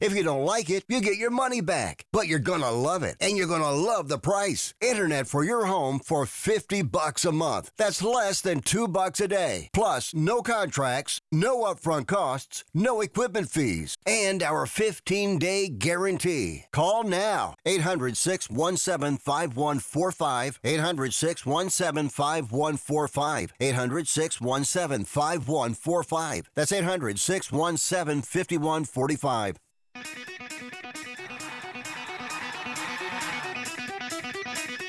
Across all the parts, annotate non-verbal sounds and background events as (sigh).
If you don't like it, you get your money back. But you're to love it and you're to love the price. Internet for your home for 50 bucks a month. That's less than 2 bucks a day. Plus, no contracts, no upfront costs, no equipment fees, and our 15-day guarantee. Call now. 800-617-5145. 800-617-5145. 800-617-5145. That's 800-617-5145.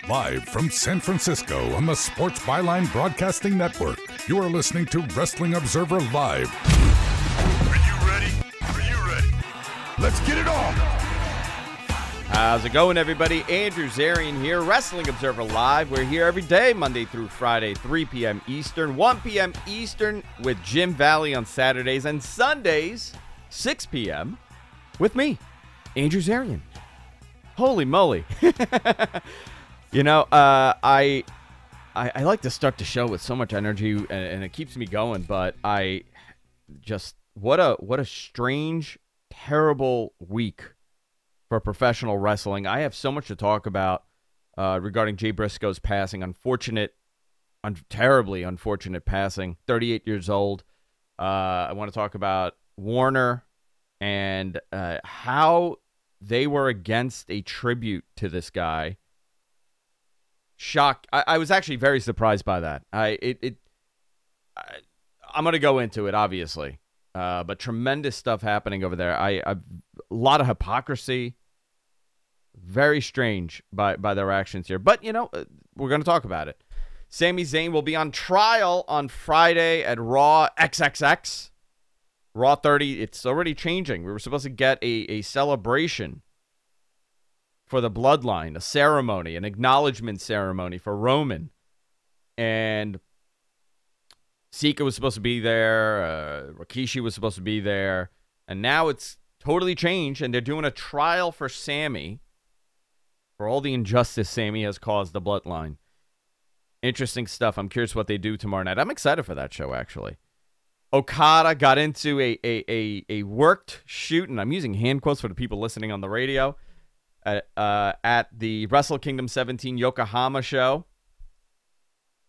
Live from San Francisco on the Sports Byline Broadcasting Network, you are listening to Wrestling Observer Live. Are you ready? Are you ready? Let's get it on! How's it going, everybody? Andrew Zarian here, Wrestling Observer Live. We're here every day, Monday through Friday, 3 p.m. Eastern, 1 p.m. Eastern with Jim Valley on Saturdays, and Sundays, 6 p.m. with me, Andrew Zarian. Holy moly. (laughs) you know, uh, I, I I like to start the show with so much energy, and, and it keeps me going, but I just what a what a strange, terrible week for professional wrestling. I have so much to talk about uh, regarding Jay Briscoe's passing. Unfortunate, un- terribly unfortunate passing. 38 years old. Uh, I want to talk about Warner and uh, how they were against a tribute to this guy. Shocked. I, I was actually very surprised by that. I it, it I, I'm gonna go into it obviously. Uh, but tremendous stuff happening over there. I, I a lot of hypocrisy. Very strange by by their actions here. But you know, uh, we're to talk about it. Sami Zayn will be on trial on Friday at Raw XXX. Raw 30. It's already changing. We were supposed to get a a celebration for the bloodline, a ceremony, an acknowledgement ceremony for Roman, and Sika was supposed to be there. Uh, Rikishi was supposed to be there. And now it's totally changed, and they're doing a trial for Sami for all the injustice Sami has caused the bloodline. Interesting stuff. I'm curious what they do tomorrow night. I'm excited for that show, actually. Okada got into a, a, a, a worked shoot, and I'm using hand quotes for the people listening on the radio, at, uh, at the Wrestle Kingdom 17 Yokohama show.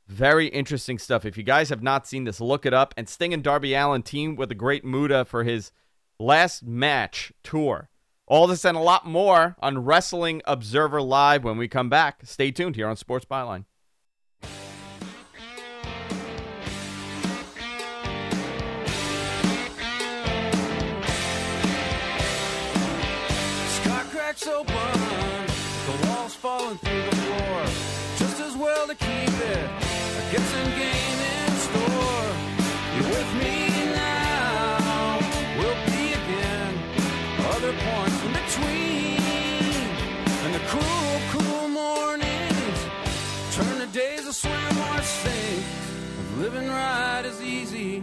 Very interesting stuff. If you guys have not seen this, look it up. And Sting and Darby Allin team with a Great Muta for his last match tour. All this and a lot more on Wrestling Observer Live when we come back. Stay tuned here on Sports Byline. Open, the walls falling through the floor. Just as well to keep it. I get some game in store. You're with me now. We'll be again. Other points in between. And the cruel, cruel mornings turn to days of swim or sink. Living right is easy.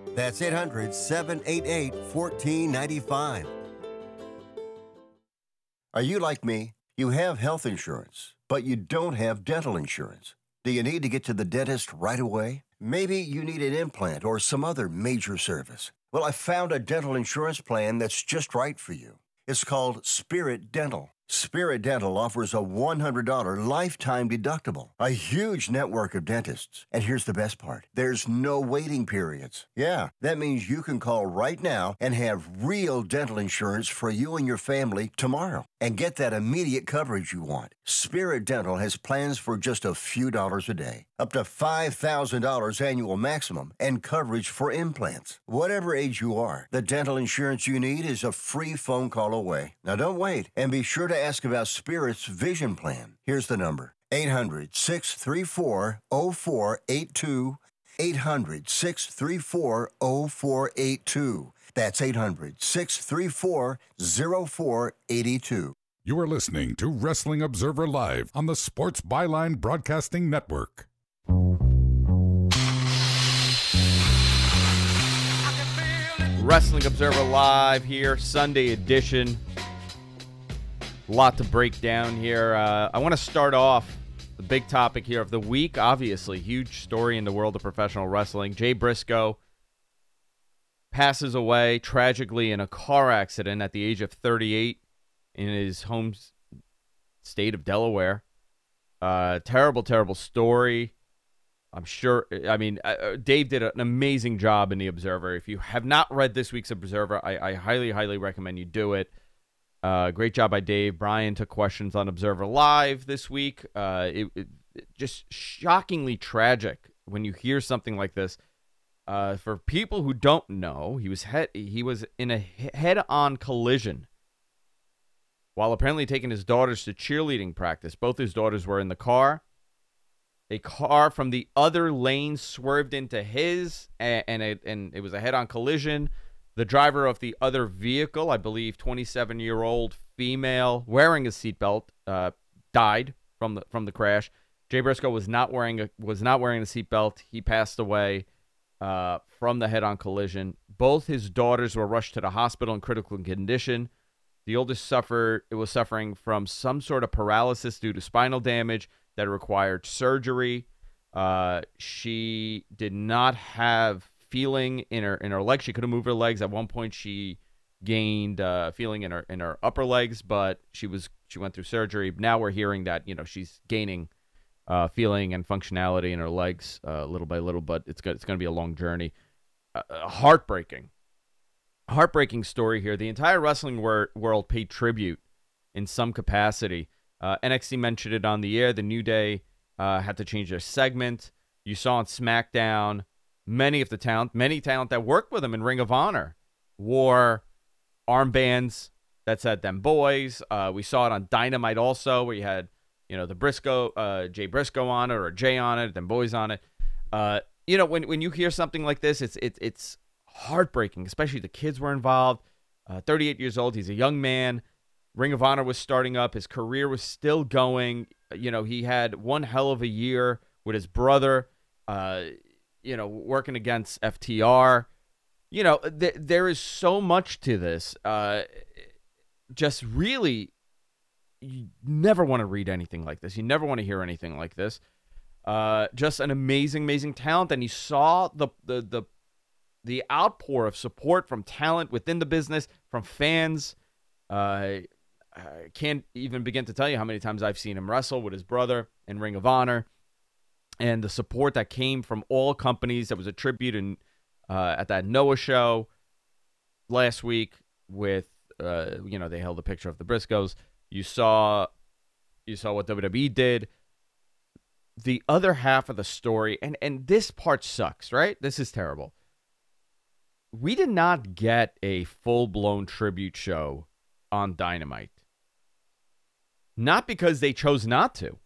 That's 800 788 1495. Are you like me? You have health insurance, but you don't have dental insurance. Do you need to get to the dentist right away? Maybe you need an implant or some other major service. Well, I found a dental insurance plan that's just right for you. It's called Spirit Dental. Spirit Dental offers a $100 lifetime deductible, a huge network of dentists. And here's the best part there's no waiting periods. Yeah, that means you can call right now and have real dental insurance for you and your family tomorrow and get that immediate coverage you want. Spirit Dental has plans for just a few dollars a day, up to $5,000 annual maximum, and coverage for implants. Whatever age you are, the dental insurance you need is a free phone call away. Now don't wait and be sure to ask about Spirit's vision plan. Here's the number 800 634 0482. 800 634 0482. That's 800 634 0482. You are listening to Wrestling Observer Live on the Sports Byline Broadcasting Network. Wrestling Observer Live here, Sunday edition. A lot to break down here. Uh, I want to start off the big topic here of the week. Obviously, huge story in the world of professional wrestling. Jay Briscoe passes away tragically in a car accident at the age of 38 in his home state of Delaware. Uh, terrible, terrible story. I'm sure. I mean, uh, uh, Dave did an amazing job in the Observer. If you have not read this week's Observer, I, I highly, highly recommend you do it. Uh, great job by Dave. Bryan took questions on Observer Live this week. Uh, it, it, it just shockingly tragic when you hear something like this. Uh, for people who don't know, he was head he was in a head-on collision while apparently taking his daughters to cheerleading practice. Both his daughters were in the car. A car from the other lane swerved into his, and and it, and it was a head-on collision. The driver of the other vehicle, I believe, 27-year-old female wearing a seatbelt, uh, died from the from the crash. Jay Briscoe was not wearing a was not wearing a seatbelt. He passed away uh, from the head-on collision. Both his daughters were rushed to the hospital in critical condition. The oldest suffered it was suffering from some sort of paralysis due to spinal damage that required surgery. Uh, she did not have feeling in her in her legs. She couldn't move her legs. At one point, she gained uh, feeling in her in her upper legs, but she was she went through surgery. Now we're hearing that you know she's gaining uh, feeling and functionality in her legs uh, little by little, but it's go- it's going to be a long journey. Uh, uh, heartbreaking, heartbreaking story here. The entire wrestling wor- world paid tribute in some capacity. Uh, NXT mentioned it on the air. The New Day uh, had to change their segment. You saw on SmackDown many of the talent, many talent that worked with them in Ring of Honor wore armbands that said "them boys." Uh, we saw it on Dynamite also, where you had you know the Briscoe, uh, Jay Briscoe on it, or Jay on it, them boys on it. Uh, you know when when you hear something like this, it's it's it's heartbreaking. Especially the kids were involved. Uh, 38 years old, he's a young man. Ring of Honor was starting up. His career was still going. You know, he had one hell of a year with his brother. Uh, you know, working against FTR. You know, th- there is so much to this. Uh, just really, you never want to read anything like this. You never want to hear anything like this. Uh, just an amazing, amazing talent, and you saw the the the the outpour of support from talent within the business, from fans. Uh, I can't even begin to tell you how many times I've seen him wrestle with his brother in Ring of Honor, and the support that came from all companies. That was a tribute in, uh, at that Noah show last week with uh, you know they held a picture of the Briscoes. You saw you saw what WWE did. The other half of the story, and and this part sucks, right? This is terrible. We did not get a full blown tribute show on Dynamite. Not because they chose not to.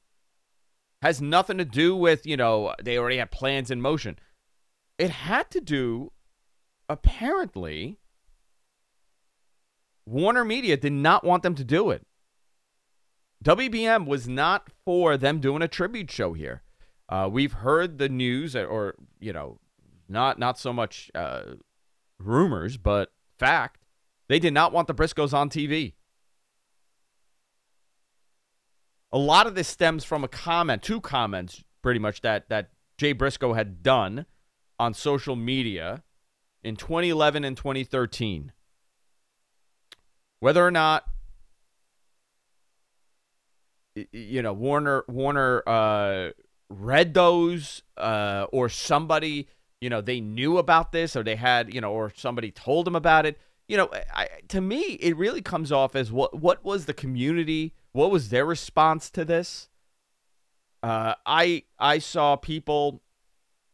Has nothing to do with, you know, they already had plans in motion. It had to do, apparently, Warner Media did not want them to do it. WBM was not for them doing a tribute show here. Uh, we've heard the news, or you know, not not so much uh, rumors, but fact. They did not want the Briscoes on TV. A lot of this stems from a comment, two comments, pretty much that that Jay Briscoe had done on social media in 2011 and 2013. Whether or not you know Warner Warner uh, read those uh, or somebody you know they knew about this or they had you know or somebody told them about it you know I, to me it really comes off as what what was the community what was their response to this uh, I I saw people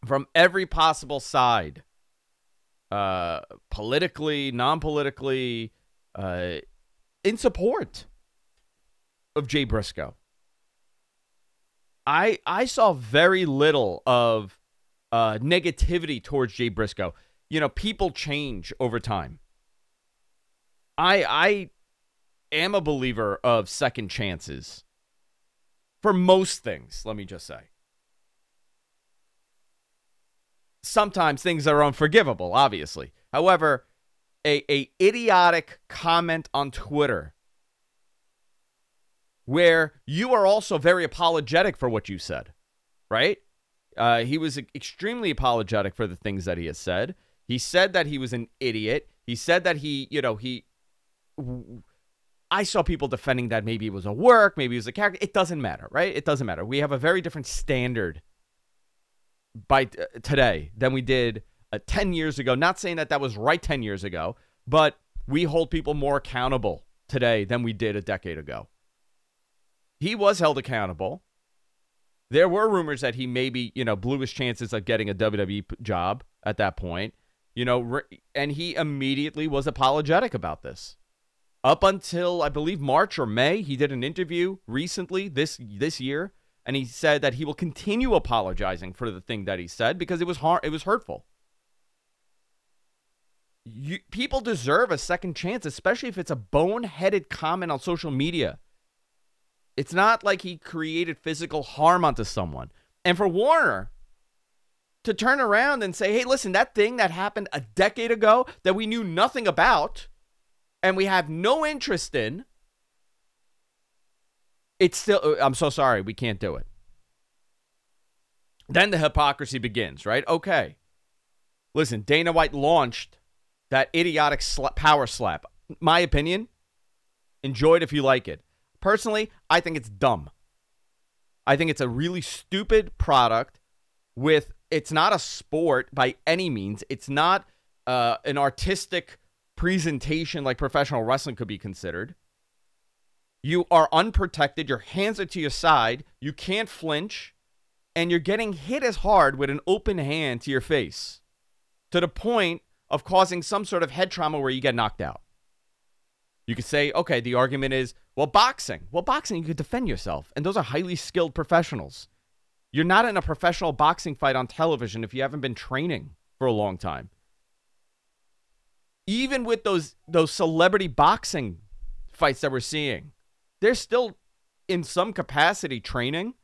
from every possible side uh, politically non-politically uh, in support of Jay Briscoe. I I saw very little of uh, negativity towards Jay Briscoe. You know, people change over time. I I am a believer of second chances for most things. Let me just say. Sometimes things are unforgivable, obviously. However, a, a idiotic comment on Twitter where you are also very apologetic for what you said, right? Uh, he was extremely apologetic for the things that he has said. He said that he was an idiot. He said that he, you know, he. I saw people defending that maybe it was a work, maybe it was a character. It doesn't matter, right? It doesn't matter. We have a very different standard by uh, today than we did uh, 10 years ago. Not saying that that was right 10 years ago, but we hold people more accountable today than we did a decade ago. He was held accountable. There were rumors that he maybe, you know, blew his chances of getting a WWE job at that point, you know, and he immediately was apologetic about this. Up until I believe March or May, he did an interview recently this this year, and he said that he will continue apologizing for the thing that he said because it was hard, it was hurtful you, people deserve a second chance, especially if it's a boneheaded comment on social media. It's not like he created physical harm onto someone. And for Warner to turn around and say, hey, listen, that thing that happened a decade ago that we knew nothing about and we have no interest in, it's still, uh, I'm so sorry, we can't do it. Then the hypocrisy begins, right? Okay. Listen, Dana White launched that idiotic sla- power slap. My opinion, enjoy it if you like it. Personally, I think it's dumb. I think it's a really stupid product with it's not a sport by any means. It's not uh, an artistic presentation like professional wrestling could be considered. You are unprotected, your hands are to your side, you can't flinch, and you're getting hit as hard with an open hand to your face to the point of causing some sort of head trauma where you get knocked out. You could say, okay, the argument is, well, boxing. Well, boxing, you could defend yourself, and those are highly skilled professionals. You're not in a professional boxing fight on television if you haven't been training for a long time. Even with those those celebrity boxing fights that we're seeing, they're still in some capacity training.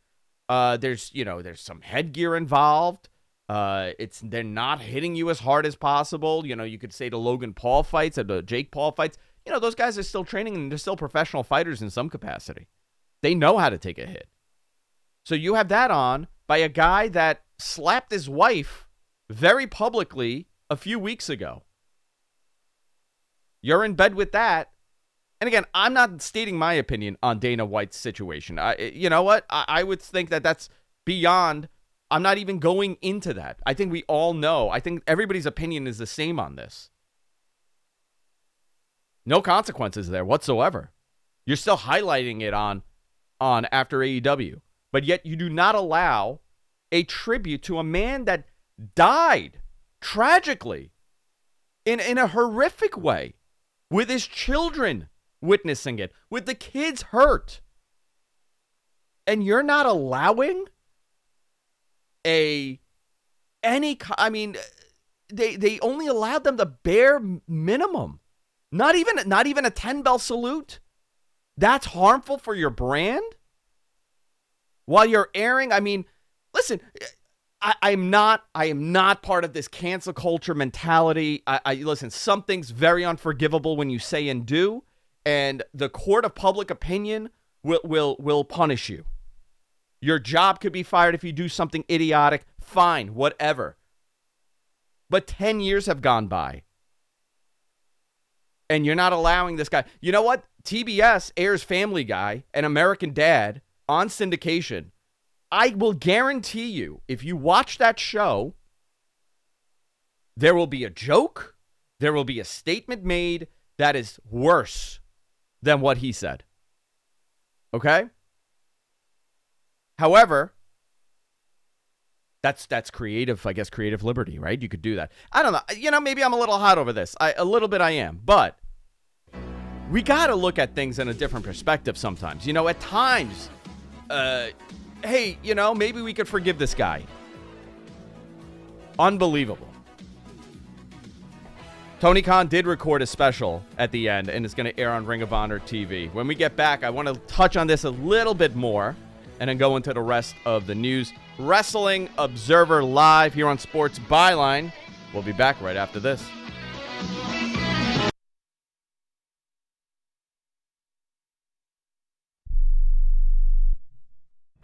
Uh, there's you know there's some headgear involved. Uh, it's they're not hitting you as hard as possible. You know, you could say the Logan Paul fights or the Jake Paul fights. You know, those guys are still training and they're still professional fighters in some capacity. They know how to take a hit. So you have that on by a guy that slapped his wife very publicly a few weeks ago. You're in bed with that, And again, I'm not stating my opinion on Dana White's situation. I, eh, you know what? I, I would think that that's beyond. I'm not even going into that. I think we all know. I think everybody's opinion is the same on this. No consequences there whatsoever. You're still highlighting it on on after AEW, but yet you do not allow a tribute to a man that died tragically in in a horrific way with his children witnessing it, with the kids hurt. And you're not allowing a any I mean they they only allowed them the bare minimum. Not even not even a 10 bell salute. That's harmful for your brand? While you're airing, I mean, listen, I, I'm not I am not part of this cancel culture mentality. I, I listen, something's very unforgivable when you say and do, and the court of public opinion will will will punish you. Your job could be fired if you do something idiotic. Fine, whatever. But 10 years have gone by. And you're not allowing this guy. You know what? TBS airs Family Guy and American Dad on syndication. I will guarantee you, if you watch that show, there will be a joke, there will be a statement made that is worse than what he said. Okay? However, that's that's creative, I guess creative liberty, right? You could do that. I don't know. You know, maybe I'm a little hot over this. I a little bit I am, but we got to look at things in a different perspective sometimes. You know, at times uh hey, you know, maybe we could forgive this guy. Unbelievable. Tony Khan did record a special at the end and it's going to air on Ring of Honor TV. When we get back, I want to touch on this a little bit more and then go into the rest of the news. Wrestling Observer Live here on Sports Byline. We'll be back right after this.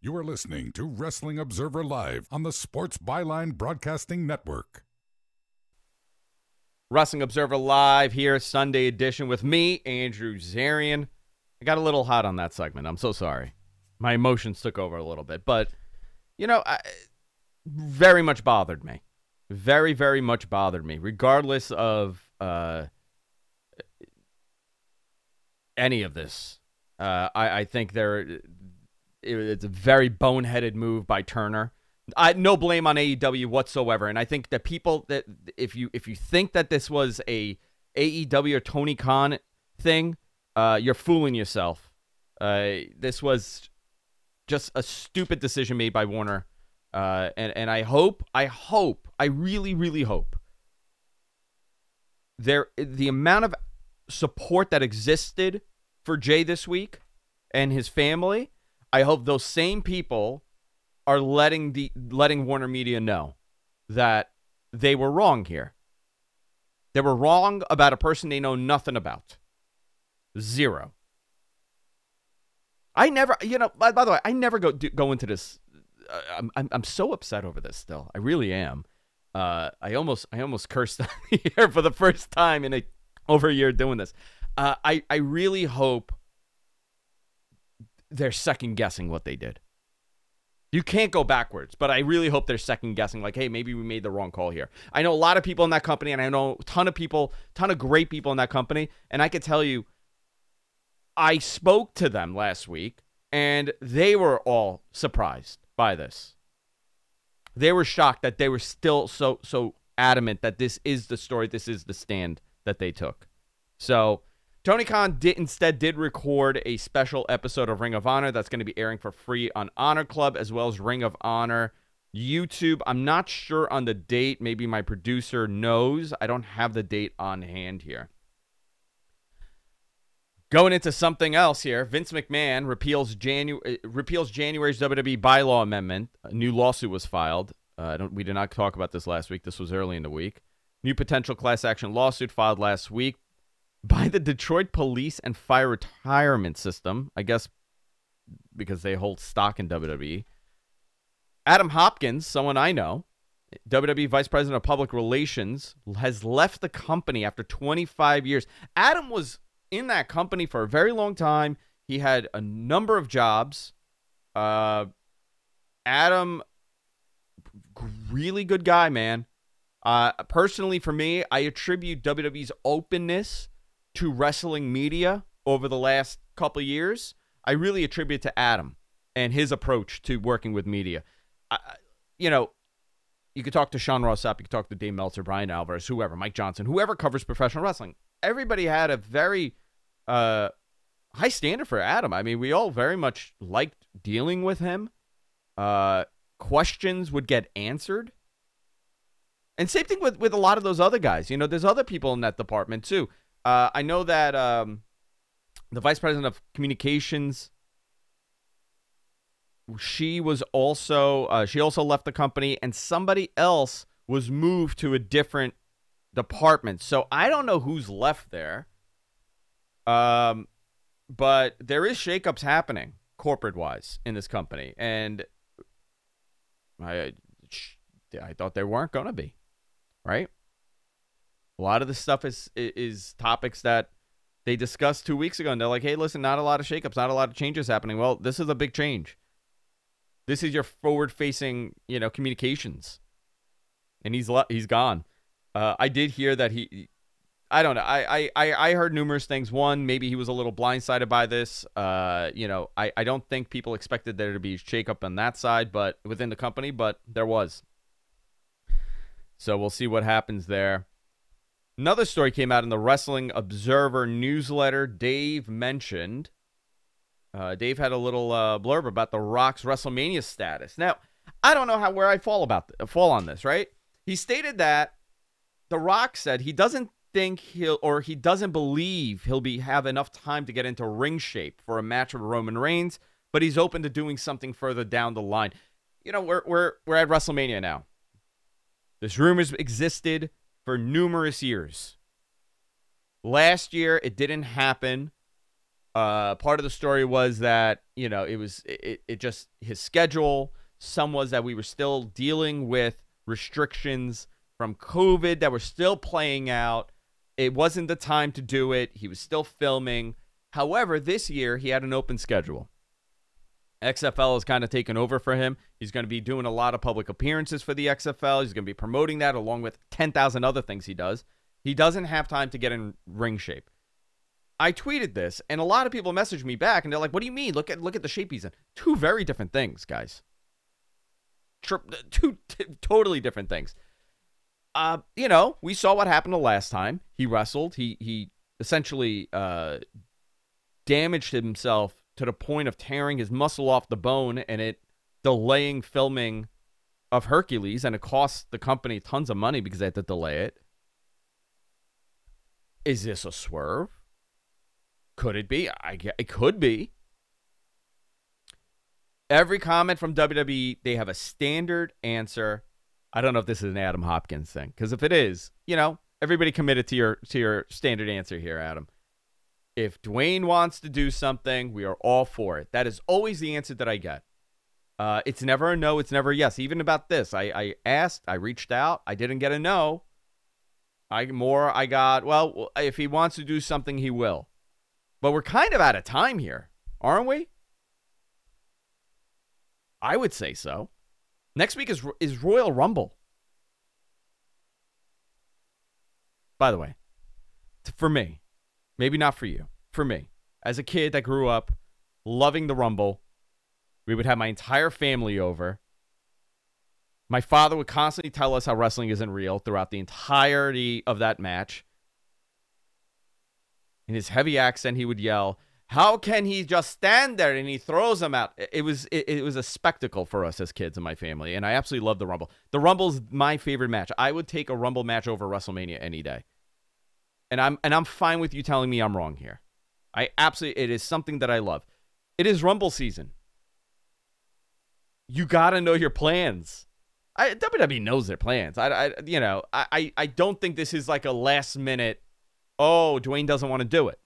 You are listening to Wrestling Observer Live on the Sports Byline Broadcasting Network. Wrestling Observer Live here, Sunday edition with me, Andrew Zarian. I got a little hot on that segment. I'm so sorry. My emotions took over a little bit, but you know, I, very much bothered me. Very, very much bothered me, regardless of uh, any of this. Uh, I, I think there, it, it's a very boneheaded move by Turner. I no blame on AEW whatsoever, and I think that people that if you if you think that this was a AEW or Tony Khan thing, uh, you're fooling yourself. Uh, this was just a stupid decision made by Warner, uh, and and I hope, I hope, I really, really hope there the amount of support that existed for Jay this week and his family. I hope those same people are letting the letting Warner Media know that they were wrong here. They were wrong about a person they know nothing about. Zero. I never, you know. By, by the way, I never go do, go into this. Uh, I'm, I'm I'm so upset over this. Still, I really am. Uh, I almost I almost (laughs) cursed here for the first time in a over a year doing this. Uh, I I really hope they're second guessing what they did. You can't go backwards, but I really hope they're second guessing. Like, hey, maybe we made the wrong call here. I know a lot of people in that company, and I know a ton of people, ton of great people in that company, and I can tell you, I spoke to them last week, and they were all surprised by this. They were shocked that they were still so so adamant that this is the story, this is the stand that they took. So Tony Khan did instead did record a special episode of Ring of Honor that's going to be airing for free on Honor Club as well as Ring of Honor YouTube. I'm not sure on the date. Maybe my producer knows. I don't have the date on hand here. Going into something else here, Vince McMahon repeals Janu- uh, repeals January's WWE bylaw amendment. A new lawsuit was filed. Uh, we did not talk about this last week. This was early in the week. New potential class action lawsuit filed last week by the Detroit Police and Fire Retirement System. I guess because they hold stock in WWE. Adam Hopkins, someone I know, WWE Vice President of Public Relations, has left the company after 25 years. Adam was in that company for a very long time. He had a number of jobs. Uh, Adam, really good guy, man. Uh, personally, for me, I attribute WWE's openness to wrestling media over the last couple years. I really attribute to Adam and his approach to working with media. I, you know, you could talk to Sean Ross Sapp, you could talk to Dave Meltzer, Bryan Alvarez, whoever, Mike Johnson, whoever covers professional wrestling. Everybody had a very uh, high standard for Adam. I mean, we all very much liked dealing with him. Uh, questions would get answered. And same thing with, with a lot of those other guys. You know, there's other people in that department too. Uh, I know that um, the vice president of communications, she was also uh, she also left the company, and somebody else was moved to a different department. So I don't know who's left there. Um, but there is shakeups happening corporate wise in this company, and I I thought there weren't going to be, right? A lot of this stuff is is topics that they discussed two weeks ago, and they're like, "Hey, listen, not a lot of shakeups, not a lot of changes happening." Well, this is a big change. This is your forward-facing, you know, communications, and he's le- he's gone. Uh, I did hear that he, I don't know. I, I I heard numerous things. One, maybe he was a little blindsided by this. Uh, you know, I I don't think people expected there to be shakeup on that side, but within the company, but there was. So we'll see what happens there. Another story came out in the Wrestling Observer newsletter. Dave mentioned Uh, Dave had a little uh, blurb about the Rock's WrestleMania status. Now, I don't know how where I fall about fall on this. Right? He stated that the Rock said he doesn't think he'll or he doesn't believe he'll be have enough time to get into ring shape for a match with Roman Reigns, but he's open to doing something further down the line. You know, we're we're we're at WrestleMania now. This rumors existed for numerous years. Last year, it didn't happen. Uh, part of the story was that you know it was it, it just his schedule. Some was that we were still dealing with restrictions from COVID that were still playing out. It wasn't the time to do it. He was still filming. However, this year he had an open schedule. XFL has kind of taken over for him. He's going to be doing a lot of public appearances for the XFL. He's going to be promoting that along with 10,000 other things he does. He doesn't have time to get in ring shape. I tweeted this, and a lot of people messaged me back, and they're like, "What do you mean? Look at look at the shape he's in. Two very different things, guys. Two t- totally different things. Uh, you know, we saw what happened the last time he wrestled. He he essentially uh, damaged himself to the point of tearing his muscle off the bone, and it delaying filming of Hercules, and it cost the company tons of money because they had to delay it. Is this a swerve? Could it be? I it could be. Every comment from WWE, they have a standard answer. I don't know if this is an Adam Hopkins thing, because if it is, you know, everybody committed to your to your standard answer here, Adam. If Dwayne wants to do something, we are all for it. That is always the answer that I get. Uh, it's never a no. It's never a yes. Even about this, I, I asked, I reached out, I didn't get a no. I more, I got well. If he wants to do something, he will. But we're kind of out of time here, aren't we? I would say so. Next week is is Royal Rumble. By the way, for me, maybe not for you, for me, as a kid that grew up loving the Rumble, we would have my entire family over. My father would constantly tell us how wrestling isn't real throughout the entirety of that match. In his heavy accent, he would yell, "How can he just stand there?" And he throws them out. It was it, it was a spectacle for us as kids in my family, and I absolutely love the Rumble. The Rumble's my favorite match. I would take a Rumble match over WrestleMania any day. And I'm and I'm fine with you telling me I'm wrong here. I absolutely it is something that I love. It is Rumble season. You got to know your plans. I, WWE knows their plans. I, I you know, I, I don't think this is like a last minute. Oh, Dwayne doesn't want to do it.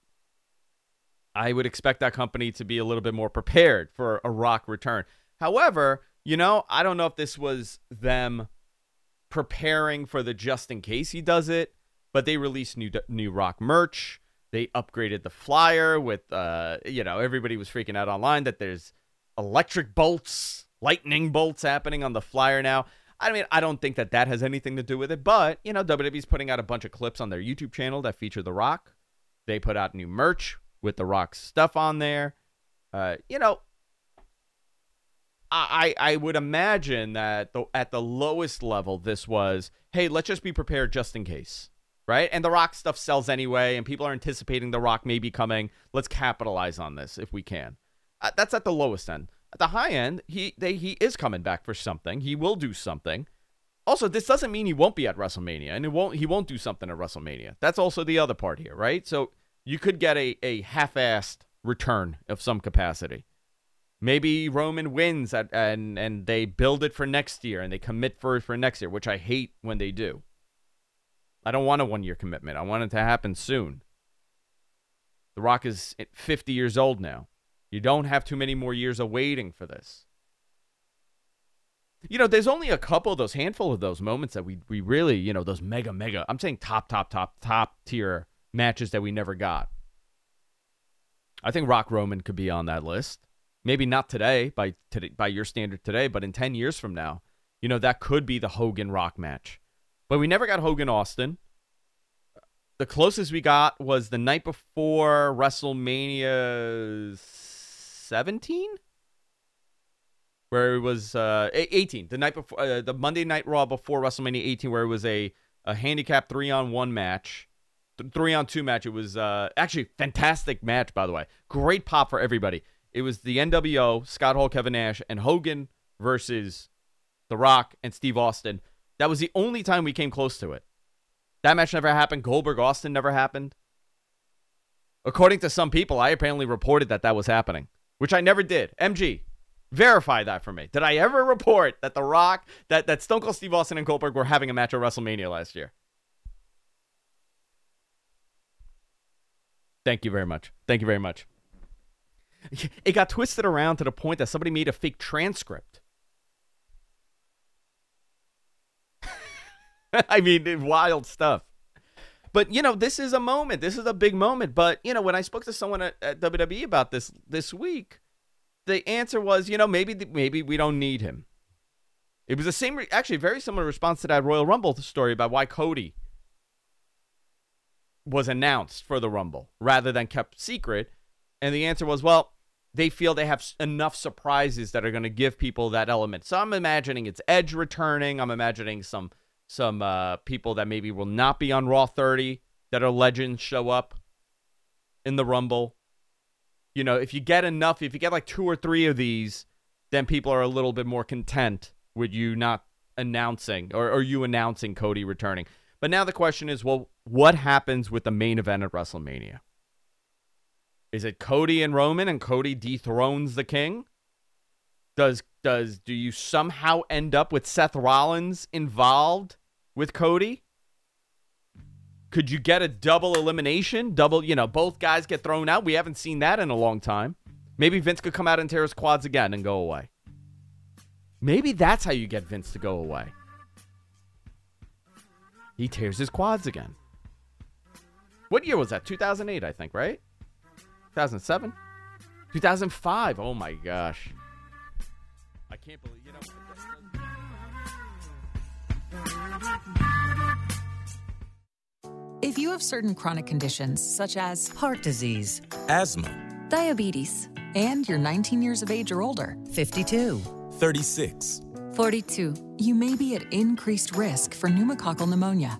I would expect that company to be a little bit more prepared for a Rock return. However, you know, I don't know if this was them preparing for the just in case he does it, but they released new new Rock merch. They upgraded the flyer with, uh, you know, everybody was freaking out online that there's electric bolts, lightning bolts happening on the flyer now. I mean, I don't think that that has anything to do with it, but you know, WWE's putting out a bunch of clips on their YouTube channel that feature The Rock. They put out new merch with The Rock stuff on there. Uh, you know, I I would imagine that the, at the lowest level, this was, hey, let's just be prepared just in case, right? And The Rock stuff sells anyway, and people are anticipating The Rock may be coming. Let's capitalize on this if we can. Uh, that's at the lowest end. At the high end, he they, he is coming back for something. He will do something. Also, this doesn't mean he won't be at WrestleMania, and it won't he won't do something at WrestleMania. That's also the other part here, right? So you could get a, a half-assed return of some capacity. Maybe Roman wins at, and and they build it for next year and they commit for for next year, which I hate when they do. I don't want a one-year commitment. I want it to happen soon. The Rock is 50 years old now. You don't have too many more years of waiting for this. You know, there's only a couple of those handful of those moments that we we really, you know, those mega mega. I'm saying top top top top tier matches that we never got. I think Rock Roman could be on that list. Maybe not today by today, by your standard today, but in 10 years from now, you know, that could be the Hogan Rock match. But we never got Hogan Austin. The closest we got was the night before WrestleMania 17 where it was uh 18 the night before uh, the Monday night Raw before WrestleMania 18 where it was a a handicap 3 on 1 match three on two match. It was uh, actually fantastic match, by the way. Great pop for everybody. It was the NWO, Scott Hall, Kevin Nash, and Hogan versus The Rock and Steve Austin. That was the only time we came close to it. That match never happened. Goldberg Austin never happened. According to some people, I apparently reported that that was happening, which I never did. MG, verify that for me. Did I ever report that The Rock, that, that Stone Cold Steve Austin and Goldberg were having a match at WrestleMania last year? Thank you very much. Thank you very much. (laughs) It got twisted around to the point that somebody made a fake transcript. (laughs) I mean, wild stuff. But you know, this is a moment. This is a big moment. But you know, when I spoke to someone at, at WWE about this this week, the answer was, you know, maybe maybe we don't need him. It was the same, re- actually, very similar response to that Royal Rumble story about why Cody was announced for the Rumble rather than kept secret. And the answer was, well, they feel they have enough surprises that are going to give people that element. So I'm imagining it's Edge returning. I'm imagining some some uh, people that maybe will not be on Raw 30 that are legends show up in the Rumble. You know, if you get enough, if you get like two or three of these, then people are a little bit more content with you not announcing or, or you announcing Cody returning. But now the question is, well, what happens with the main event at WrestleMania? Is it Cody and Roman and Cody dethrones the king? Does does do you somehow end up with Seth Rollins involved with Cody? Could you get a double elimination? Double, you know, both guys get thrown out. We haven't seen that in a long time. Maybe Vince could come out and tear his quads again and go away. Maybe that's how you get Vince to go away. He tears his quads again. What year was that? 2008, I think, right? 2007? 2005. Oh my gosh. I can't believe, you know. If you have certain chronic conditions, such as heart disease, asthma, diabetes, and you're 19 years of age or older, 52, 36, 42, you may be at increased risk for pneumococcal pneumonia.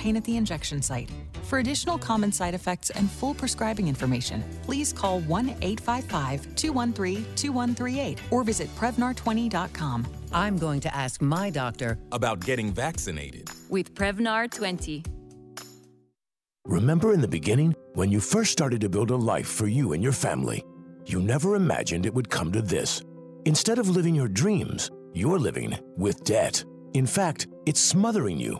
pain at the injection site. For additional common side effects and full prescribing information, please call 1 855 213 2138 or visit Prevnar20.com. I'm going to ask my doctor about getting vaccinated. with Prevnar 20. Remember in the beginning when you first started to build a life for you and your family? You never imagined it would come to this. Instead of living your dreams, you're living with debt. In fact, it's smothering you.